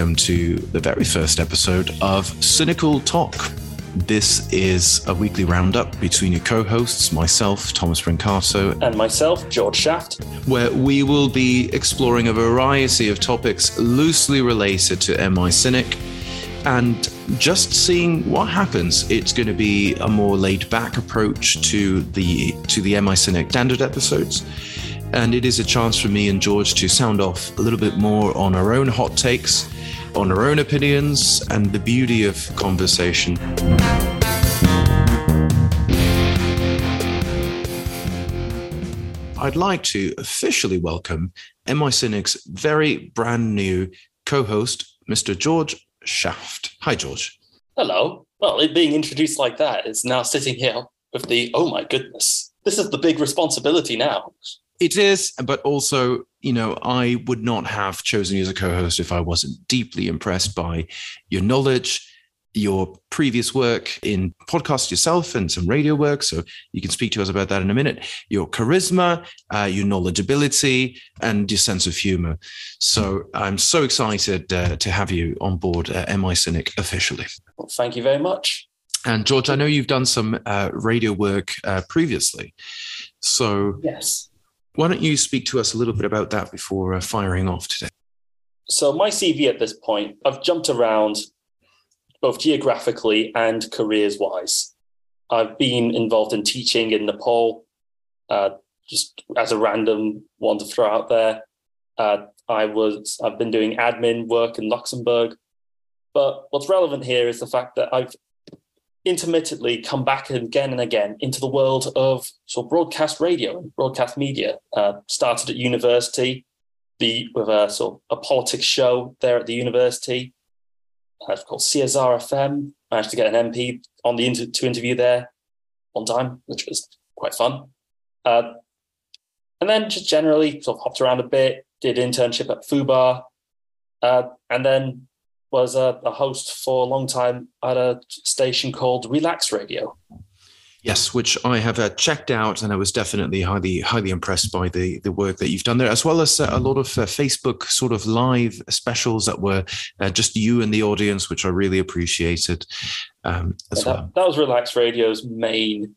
Welcome to the very first episode of Cynical Talk. This is a weekly roundup between your co hosts, myself, Thomas Brancato, and myself, George Shaft, where we will be exploring a variety of topics loosely related to MI Cynic and just seeing what happens. It's going to be a more laid back approach to the to the MI Cynic standard episodes and it is a chance for me and George to sound off a little bit more on our own hot takes, on our own opinions, and the beauty of conversation. I'd like to officially welcome MI Cynic's very brand new co host, Mr. George Shaft. Hi, George. Hello. Well, it being introduced like that is now sitting here with the oh my goodness. This is the big responsibility now. It is, but also, you know, I would not have chosen you as a co-host if I wasn't deeply impressed by your knowledge, your previous work in podcast yourself and some radio work. So you can speak to us about that in a minute. Your charisma, uh, your knowledgeability, and your sense of humor. So I'm so excited uh, to have you on board uh, MI Cynic officially. Well, thank you very much. And George, I know you've done some uh, radio work uh, previously. So yes, why don't you speak to us a little bit about that before uh, firing off today? So, my CV at this point, I've jumped around both geographically and careers wise. I've been involved in teaching in Nepal, uh, just as a random one to throw out there. Uh, I was I've been doing admin work in Luxembourg, but what's relevant here is the fact that I've intermittently come back again and again into the world of sort of broadcast radio and broadcast media. Uh, started at university, the with a sort of a politics show there at the university. Uh, called CSR FM. Managed to get an MP on the inter- to interview there one time, which was quite fun. Uh, and then just generally sort of hopped around a bit, did internship at Fubar, uh, and then was a, a, host for a long time at a station called Relax Radio. Yes, which I have uh, checked out, and I was definitely highly highly impressed by the the work that you've done there, as well as uh, a lot of uh, Facebook sort of live specials that were uh, just you and the audience, which I really appreciated um, as that, well. That was Relax Radio's main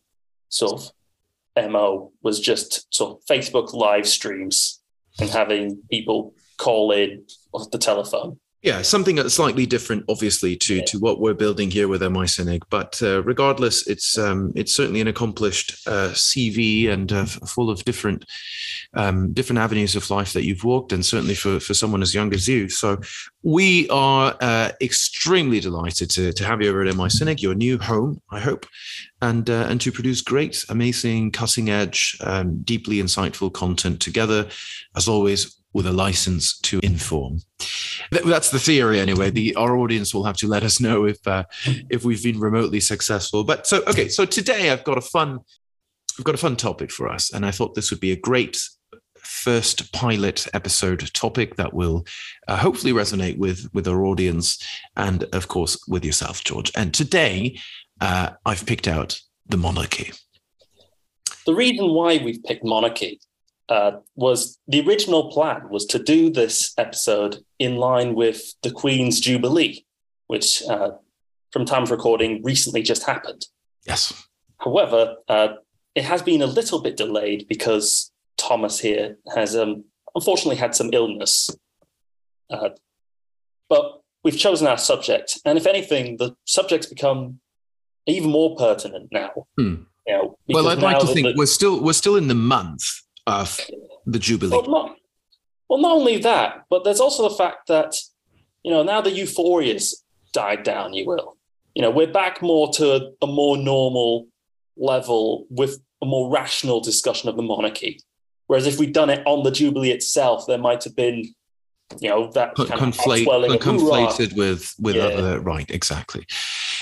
sort of mo was just sort of Facebook live streams and having people call in off the telephone. Yeah, something that's slightly different, obviously, to to what we're building here with MI Cynic. But uh, regardless, it's um, it's certainly an accomplished uh, CV and uh, full of different um, different avenues of life that you've walked, and certainly for for someone as young as you. So we are uh, extremely delighted to to have you over at MI Cynic, your new home, I hope, and uh, and to produce great, amazing, cutting edge, um, deeply insightful content together. As always, with a license to inform. That's the theory, anyway. The our audience will have to let us know if uh, if we've been remotely successful. But so okay, so today I've got a fun, I've got a fun topic for us, and I thought this would be a great first pilot episode topic that will uh, hopefully resonate with with our audience and of course with yourself, George. And today uh, I've picked out the monarchy. The reason why we've picked monarchy uh, was the original plan was to do this episode in line with the Queen's Jubilee, which, uh, from time of recording, recently just happened. Yes. However, uh, it has been a little bit delayed because Thomas here has um, unfortunately had some illness. Uh, but we've chosen our subject, and if anything, the subject's become even more pertinent now. Hmm. You know, well, I'd like to think the, we're still we're still in the month of the Jubilee. Well not, well, not only that, but there's also the fact that, you know, now the euphoria's died down, you will. You know, we're back more to a more normal level with a more rational discussion of the monarchy. Whereas if we'd done it on the Jubilee itself, there might have been, you know, that kind conflate, of conflated with with yeah. other right, exactly.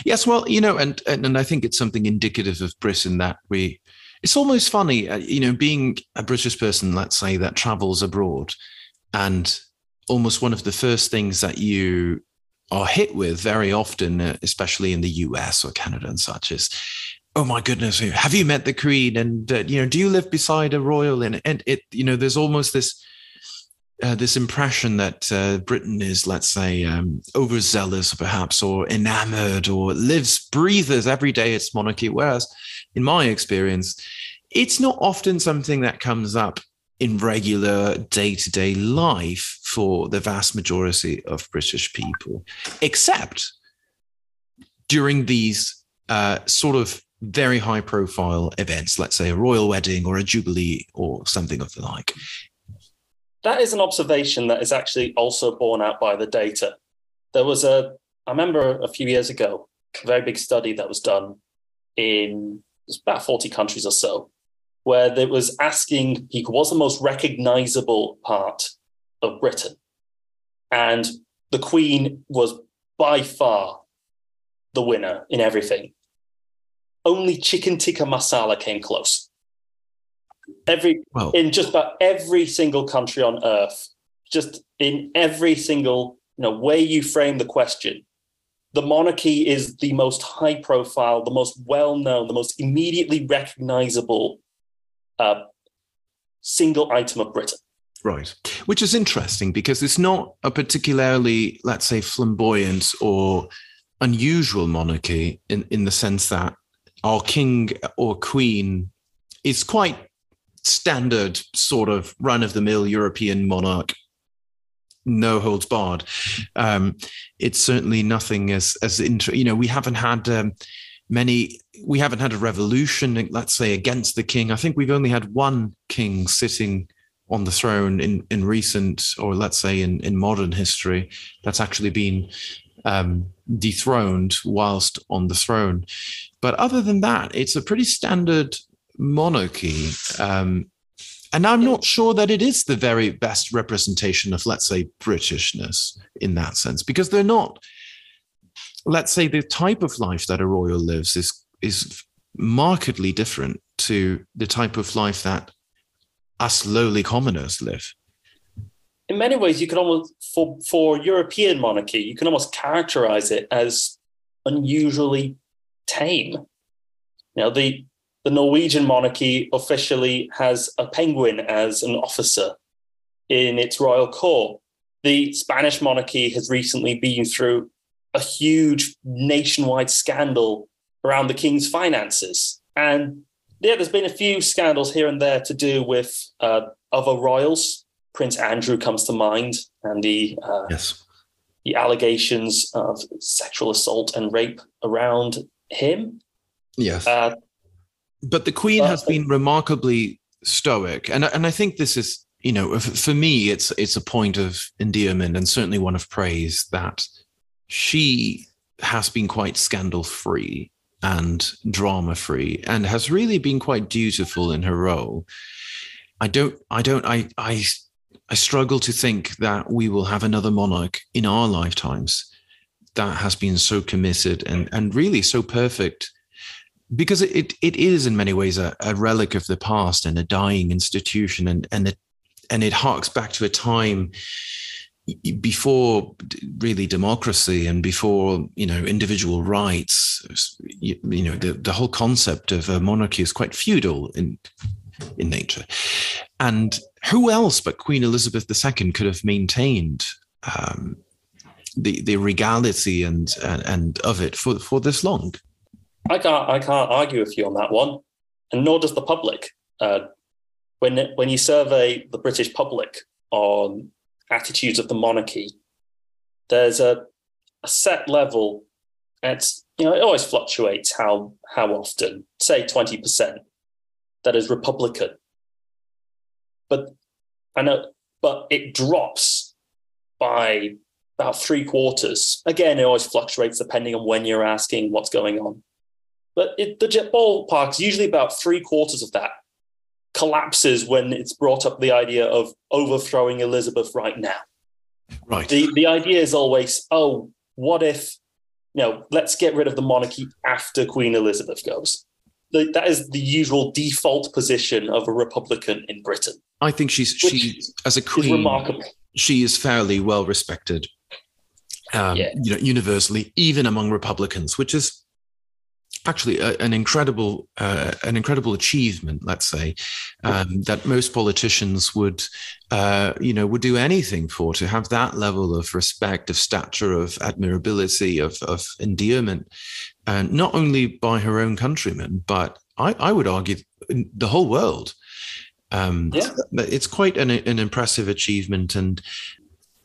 Yes, well, you know, and, and and I think it's something indicative of Britain that we it's almost funny, uh, you know, being a British person, let's say, that travels abroad, and almost one of the first things that you are hit with very often, uh, especially in the US or Canada and such, is, oh my goodness, have you met the Queen? And uh, you know, do you live beside a royal? And and it, you know, there's almost this uh, this impression that uh, Britain is, let's say, um, overzealous, perhaps, or enamored, or lives, breathes every day its monarchy. Whereas, in my experience, it's not often something that comes up in regular day to day life for the vast majority of British people, except during these uh, sort of very high profile events, let's say a royal wedding or a jubilee or something of the like. That is an observation that is actually also borne out by the data. There was a, I remember a few years ago, a very big study that was done in about 40 countries or so, where it was asking people what's the most recognizable part of Britain. And the Queen was by far the winner in everything. Only chicken tikka masala came close. Every well, in just about every single country on earth, just in every single you know way you frame the question, the monarchy is the most high profile, the most well known, the most immediately recognizable uh, single item of Britain. Right. Which is interesting because it's not a particularly, let's say, flamboyant or unusual monarchy in, in the sense that our king or queen is quite standard sort of run of the mill European monarch, no holds barred. Um, it's certainly nothing as as inter- you know we haven't had um, many we haven't had a revolution let's say against the king. I think we've only had one king sitting on the throne in in recent or let's say in in modern history that's actually been um, dethroned whilst on the throne. But other than that, it's a pretty standard monarchy. Um, and I'm not sure that it is the very best representation of, let's say, Britishness in that sense, because they're not. Let's say the type of life that a royal lives is is markedly different to the type of life that us lowly commoners live in many ways, you can almost for for European monarchy, you can almost characterize it as unusually tame. You the the Norwegian monarchy officially has a penguin as an officer in its royal court. The Spanish monarchy has recently been through a huge nationwide scandal around the king's finances. And yeah, there's been a few scandals here and there to do with uh, other royals Prince Andrew comes to mind, and the uh, yes. the allegations of sexual assault and rape around him. Yes, uh, but the Queen has been remarkably stoic, and and I think this is you know for me it's it's a point of endearment and certainly one of praise that she has been quite scandal free and drama free and has really been quite dutiful in her role. I don't, I don't, I, I I struggle to think that we will have another monarch in our lifetimes that has been so committed and, and really so perfect because it, it is in many ways a, a relic of the past and a dying institution and, and it, and it harks back to a time before really democracy and before you know individual rights you, you know the, the whole concept of a monarchy is quite feudal in in nature and who else but Queen Elizabeth II could have maintained um, the the regality and, and and of it for for this long? I can't I can't argue with you on that one, and nor does the public. Uh, when when you survey the British public on attitudes of the monarchy, there's a, a set level. It's you know it always fluctuates how how often. Say twenty percent that is Republican but I know, but it drops by about three quarters. Again, it always fluctuates depending on when you're asking what's going on. But it, the jet ballpark is usually about three quarters of that collapses when it's brought up the idea of overthrowing Elizabeth right now. Right. The the idea is always, oh, what if, you know, let's get rid of the monarchy after Queen Elizabeth goes the, that is the usual default position of a Republican in Britain. I think she's she as a queen. remarkable. She is fairly well respected, um, yeah. you know, universally, even among Republicans, which is actually a, an incredible uh, an incredible achievement let's say um, that most politicians would uh, you know would do anything for to have that level of respect of stature of admirability of, of endearment and not only by her own countrymen but I, I would argue the whole world um, yeah. it's quite an, an impressive achievement and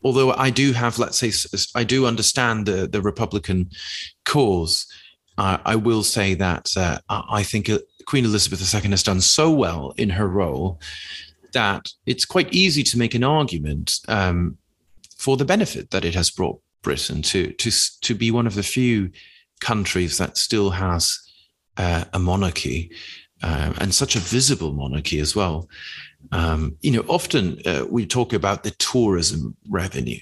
although I do have, let's say, I do understand the, the Republican cause, uh, I will say that uh, I think uh, Queen Elizabeth II has done so well in her role that it's quite easy to make an argument um, for the benefit that it has brought Britain to to to be one of the few countries that still has uh, a monarchy uh, and such a visible monarchy as well. Um, you know, often uh, we talk about the tourism revenue,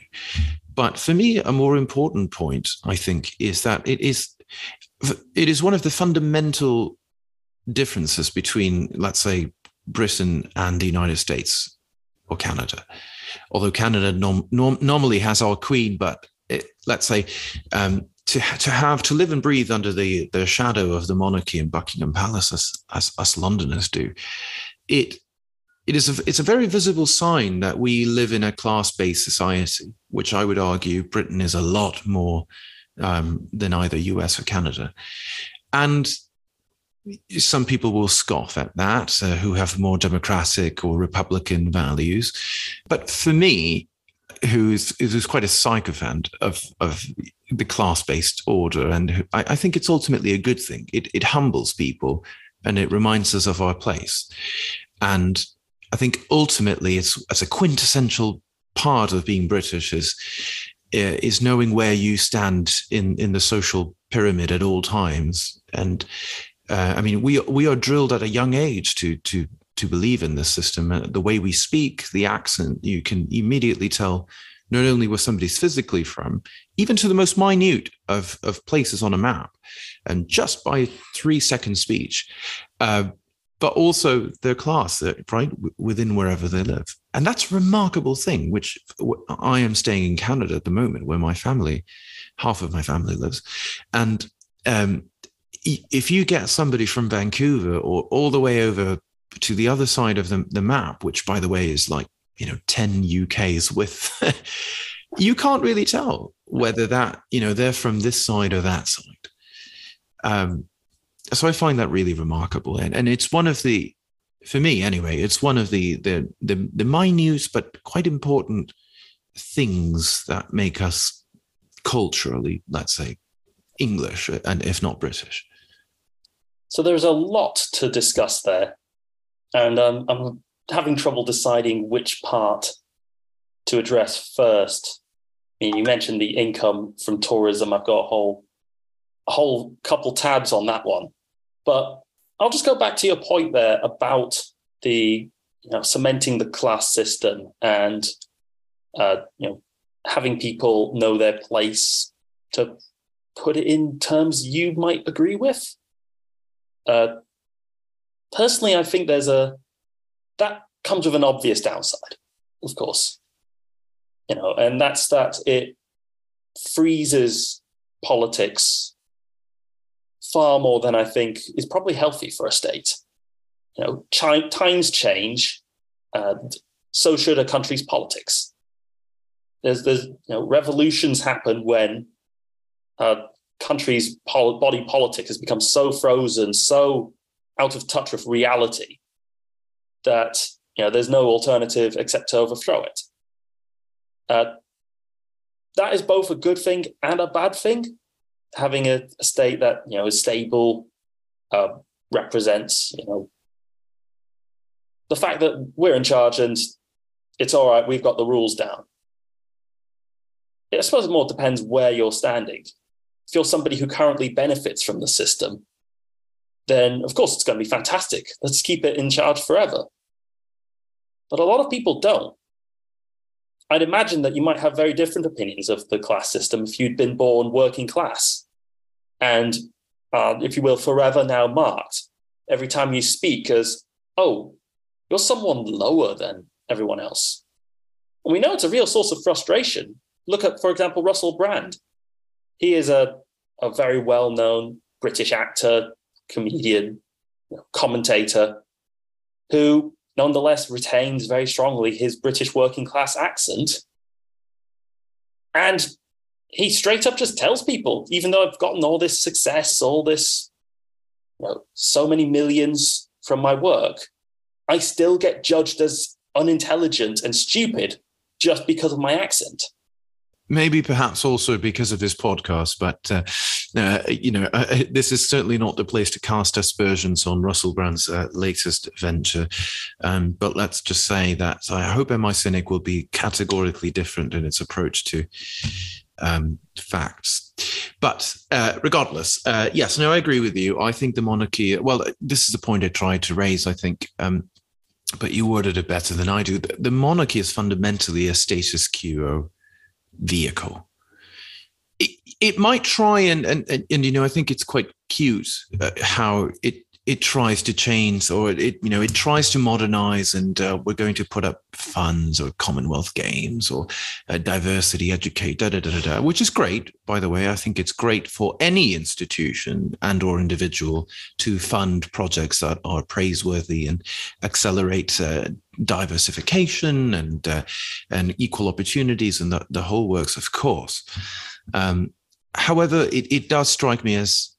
but for me, a more important point, I think, is that it is it is one of the fundamental differences between, let's say, Britain and the United States or Canada. Although Canada nom- nom- normally has our queen, but it, let's say um, to to have to live and breathe under the the shadow of the monarchy in Buckingham Palace, as, as us Londoners do, it it is a, it's a very visible sign that we live in a class-based society, which I would argue Britain is a lot more um, than either US or Canada. And some people will scoff at that, uh, who have more democratic or republican values. But for me, who's who's quite a sycophant of of the class-based order, and I, I think it's ultimately a good thing. It it humbles people, and it reminds us of our place. And I think ultimately, it's as a quintessential part of being British is is knowing where you stand in in the social pyramid at all times. And uh, I mean, we we are drilled at a young age to to to believe in this system. Uh, the way we speak, the accent, you can immediately tell not only where somebody's physically from, even to the most minute of of places on a map, and just by three second speech. Uh, but also their class, right, within wherever they live. And that's a remarkable thing, which I am staying in Canada at the moment, where my family, half of my family lives. And um, if you get somebody from Vancouver or all the way over to the other side of the, the map, which by the way is like, you know, 10 UKs with, you can't really tell whether that, you know, they're from this side or that side. Um, so I find that really remarkable, and and it's one of the, for me anyway, it's one of the the the, the minute but quite important things that make us culturally, let's say, English and if not British. So there's a lot to discuss there, and um, I'm having trouble deciding which part to address first. I mean, you mentioned the income from tourism. I've got a whole a whole couple tabs on that one. But I'll just go back to your point there about the you know cementing the class system and uh, you know having people know their place to put it in terms you might agree with. Uh, personally, I think there's a that comes with an obvious downside, of course. You know, and that's that it freezes politics far more than I think is probably healthy for a state. You know, times change, and so should a country's politics. There's, there's, you know, revolutions happen when a country's pol- body politic has become so frozen, so out of touch with reality that you know there's no alternative except to overthrow it. Uh, that is both a good thing and a bad thing having a, a state that you know is stable uh, represents you know the fact that we're in charge and it's all right we've got the rules down. I suppose it more depends where you're standing. If you're somebody who currently benefits from the system then of course it's going to be fantastic. Let's keep it in charge forever. But a lot of people don't. I'd imagine that you might have very different opinions of the class system if you'd been born working class and, uh, if you will, forever now marked every time you speak as, oh, you're someone lower than everyone else. And we know it's a real source of frustration. Look at, for example, Russell Brand. He is a, a very well known British actor, comedian, commentator, who nonetheless retains very strongly his British working class accent. And he straight up just tells people, even though I've gotten all this success, all this, you know, so many millions from my work, I still get judged as unintelligent and stupid just because of my accent. Maybe perhaps also because of this podcast but uh, uh, you know uh, uh, this is certainly not the place to cast aspersions on russell brand's uh, latest venture. Um, but let's just say that i hope mi cynic will be categorically different in its approach to um, facts. But uh, regardless uh, yes no i agree with you. I think the monarchy well this is the point i tried to raise i think um, but you worded it better than i do. The monarchy is fundamentally a status quo vehicle. It, it might try and, and, and, and, you know, I think it's quite cute uh, how it, it tries to change or it, you know, it tries to modernize and uh, we're going to put up funds or Commonwealth games or uh, diversity educate, da, da, da, da, da, which is great. By the way, I think it's great for any institution and or individual to fund projects that are praiseworthy and accelerate uh, diversification and uh, and equal opportunities and the, the whole works, of course. Um, however, it, it does strike me as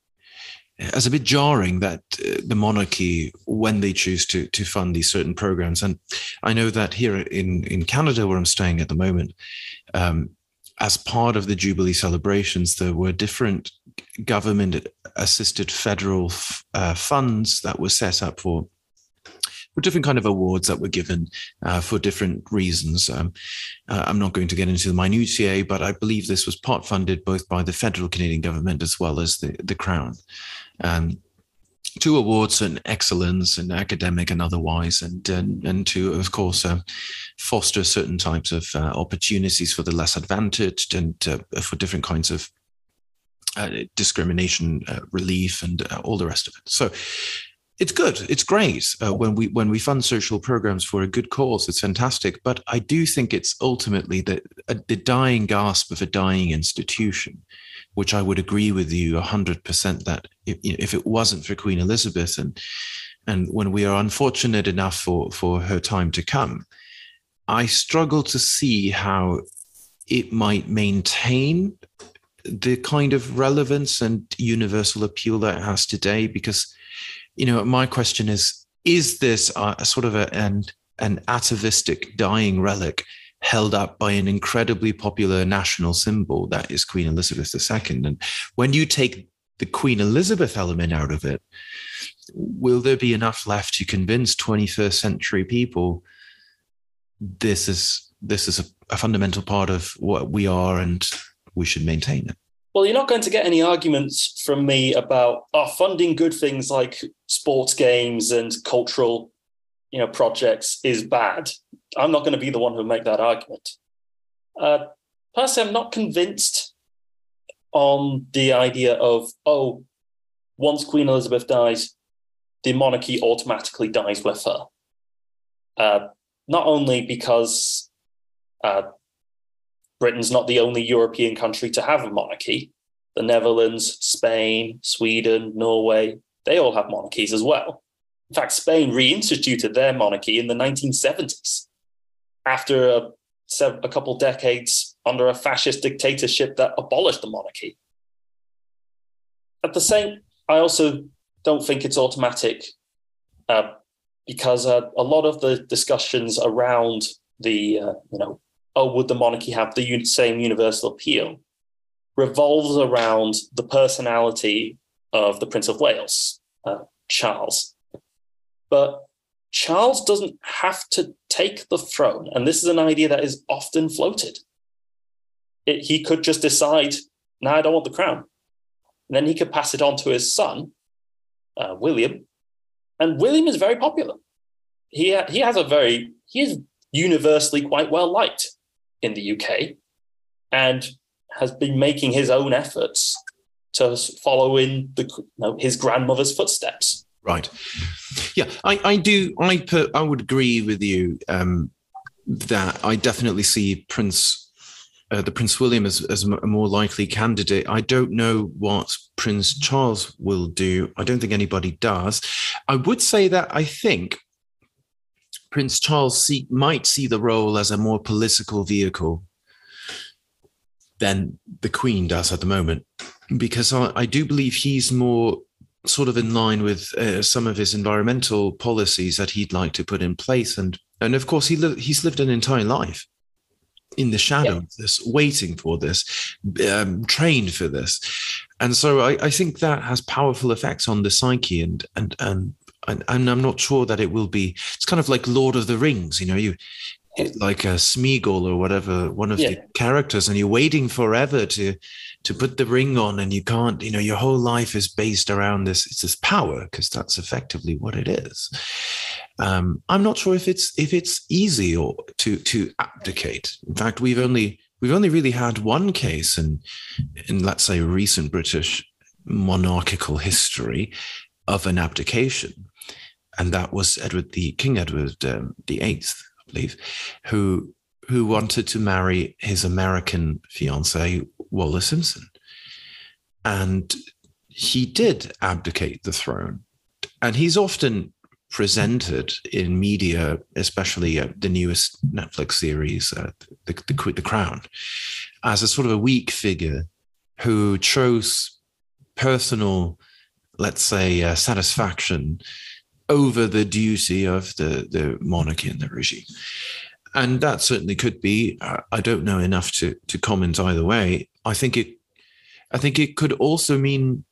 as a bit jarring that uh, the monarchy, when they choose to to fund these certain programs, and I know that here in in Canada, where I'm staying at the moment, um, as part of the Jubilee celebrations, there were different government assisted federal uh, funds that were set up for for different kind of awards that were given uh, for different reasons. Um, uh, I'm not going to get into the minutiae, but I believe this was part funded both by the federal Canadian government as well as the, the Crown. Um, two awards and excellence and academic and otherwise, and and, and to of course uh, foster certain types of uh, opportunities for the less advantaged and uh, for different kinds of uh, discrimination uh, relief and uh, all the rest of it. So it's good. It's great when we when we fund social programs for a good cause. It's fantastic. But I do think it's ultimately the the dying gasp of a dying institution, which I would agree with you hundred percent that if, if it wasn't for Queen Elizabeth and and when we are unfortunate enough for for her time to come, I struggle to see how it might maintain the kind of relevance and universal appeal that it has today because you know, my question is: Is this a, a sort of a, an an atavistic dying relic held up by an incredibly popular national symbol that is Queen Elizabeth II? And when you take the Queen Elizabeth element out of it, will there be enough left to convince 21st century people this is this is a, a fundamental part of what we are and we should maintain it? Well, you're not going to get any arguments from me about oh, funding good things like sports games and cultural, you know, projects is bad. I'm not going to be the one who make that argument. Uh, personally, I'm not convinced on the idea of oh, once Queen Elizabeth dies, the monarchy automatically dies with her. Uh, not only because uh, Britain's not the only European country to have a monarchy. The Netherlands, Spain, Sweden, Norway, they all have monarchies as well. In fact, Spain reinstituted their monarchy in the 1970s after a, a couple decades under a fascist dictatorship that abolished the monarchy. At the same, I also don't think it's automatic uh, because uh, a lot of the discussions around the uh, you know oh, would the monarchy have the same universal appeal, revolves around the personality of the Prince of Wales, uh, Charles. But Charles doesn't have to take the throne. And this is an idea that is often floated. It, he could just decide, no, I don't want the crown. And then he could pass it on to his son, uh, William. And William is very popular. He, ha- he has a very, he is universally quite well liked in the UK and has been making his own efforts to follow in the, you know, his grandmother's footsteps. Right. Yeah, I, I do. I I would agree with you um, that I definitely see Prince uh, the Prince William as, as a more likely candidate. I don't know what Prince Charles will do. I don't think anybody does. I would say that I think Prince Charles see, might see the role as a more political vehicle than the Queen does at the moment, because I, I do believe he's more sort of in line with uh, some of his environmental policies that he'd like to put in place, and and of course he li- he's lived an entire life in the shadow yeah. of this, waiting for this, um, trained for this, and so I, I think that has powerful effects on the psyche and and and and, and I'm not sure that it will be. It's kind of like Lord of the Rings, you know. You like a Smeagol or whatever, one of yeah. the characters, and you're waiting forever to to put the ring on, and you can't. You know, your whole life is based around this. It's this power because that's effectively what it is. Um, I'm not sure if it's if it's easy or to to abdicate. In fact, we've only we've only really had one case in in let's say recent British monarchical history of an abdication, and that was Edward the King Edward um, the Eighth believe, who who wanted to marry his American fiancee, Wallis Simpson. And he did abdicate the throne. And he's often presented in media, especially uh, the newest Netflix series, uh, the, the, the Crown, as a sort of a weak figure who chose personal, let's say, uh, satisfaction over the duty of the, the monarchy and the regime. And that certainly could be. Uh, I don't know enough to to comment either way. I think it. I think it could also mean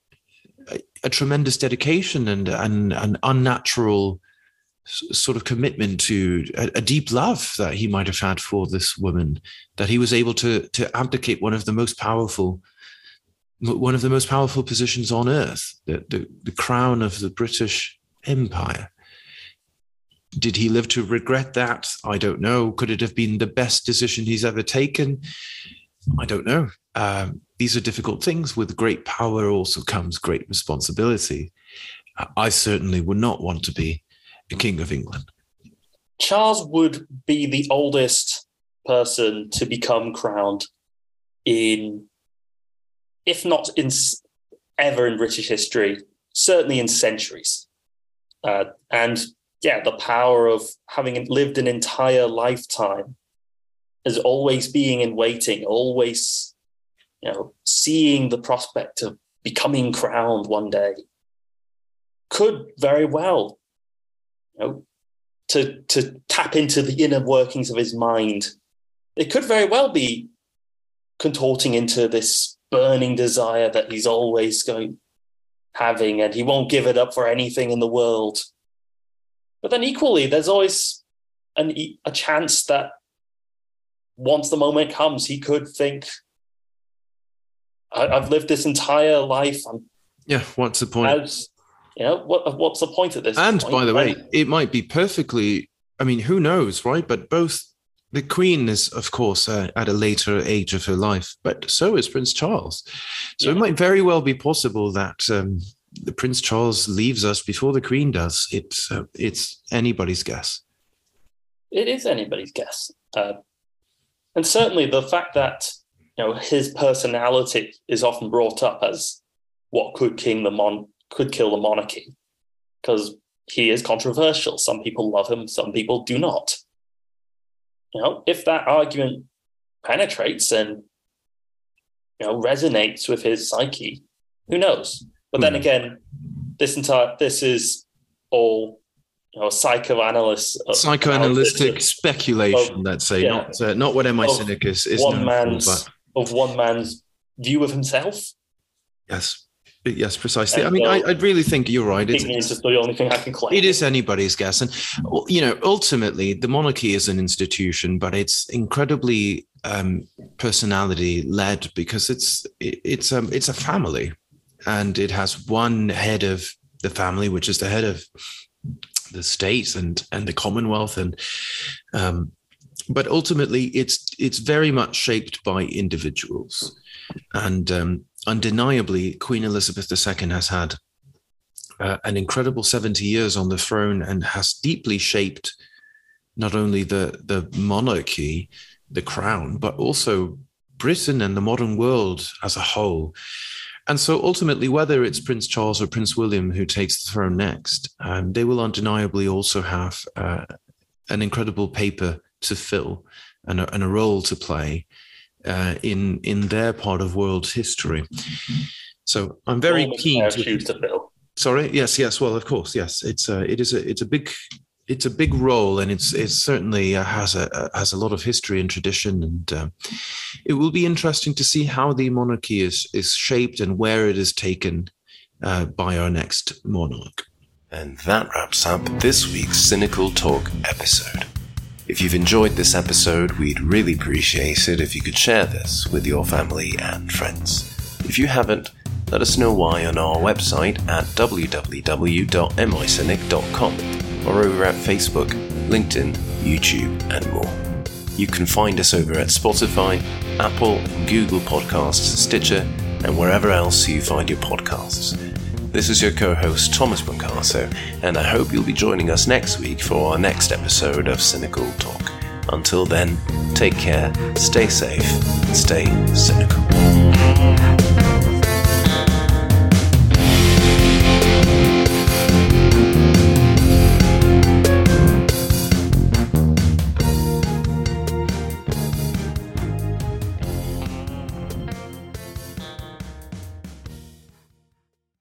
a, a tremendous dedication and and an unnatural sort of commitment to a, a, deep love that he might have had for this woman that he was able to to abdicate one of the most powerful one of the most powerful positions on earth the, the, the crown of the british empire. Did he live to regret that? I don't know. Could it have been the best decision he's ever taken? I don't know. Um, these are difficult things. With great power also comes great responsibility. I certainly would not want to be a king of England. Charles would be the oldest person to become crowned in, if not in ever in British history, certainly in centuries. Uh, and yeah, the power of having lived an entire lifetime as always being in waiting, always, you know, seeing the prospect of becoming crowned one day could very well, you know, to, to tap into the inner workings of his mind. It could very well be contorting into this burning desire that he's always going having, and he won't give it up for anything in the world. But then equally, there's always an, a chance that once the moment comes, he could think, I, have lived this entire life. I'm, yeah, what's the point? As, you know, what, what's the point of this? And point? by the way, it might be perfectly, I mean, who knows, right? But both the Queen is, of course, uh, at a later age of her life, but so is Prince Charles. So yeah. it might very well be possible that um, the Prince Charles leaves us before the Queen does. It's uh, it's anybody's guess. It is anybody's guess, uh, and certainly the fact that you know his personality is often brought up as what could king the mon could kill the monarchy, because he is controversial. Some people love him, some people do not you know, if that argument penetrates and you know resonates with his psyche, who knows? But then hmm. again, this entire this is all you know psychoanalyst psychoanalytic speculation. Of, let's say yeah, not uh, not what MI Cynic is, one man's for, of one man's view of himself. Yes, Yes, precisely. And I mean, I, I, really think you're right. It's, the only thing I can claim. It is anybody's guess, and you know, ultimately, the monarchy is an institution, but it's incredibly um, personality led because it's it, it's um it's a family, and it has one head of the family, which is the head of the state and and the Commonwealth, and um, but ultimately, it's it's very much shaped by individuals, and um, undeniably, Queen Elizabeth II has had uh, an incredible 70 years on the throne and has deeply shaped not only the, the monarchy, the crown, but also Britain and the modern world as a whole. And so ultimately, whether it's Prince Charles or Prince William who takes the throne next, um, they will undeniably also have uh, an incredible paper to fill and a, and a role to play uh, in in their part of world history. So I'm very keen to, to fill. Sorry. Yes. Yes. Well, of course. Yes. It's a. It is a. It's a big. It's a big role, and it's it certainly uh, has a has a lot of history and tradition, and um, it will be interesting to see how the monarchy is is shaped and where it is taken uh, by our next monarch. And that wraps up this week's Cynical Talk episode. If you've enjoyed this episode, we'd really appreciate it if you could share this with your family and friends. If you haven't, let us know why on our website at www.micynic.com or over at Facebook, LinkedIn, YouTube, and more. You can find us over at Spotify, Apple, Google Podcasts, Stitcher, and wherever else you find your podcasts. This is your co host, Thomas Brancato, and I hope you'll be joining us next week for our next episode of Cynical Talk. Until then, take care, stay safe, stay cynical.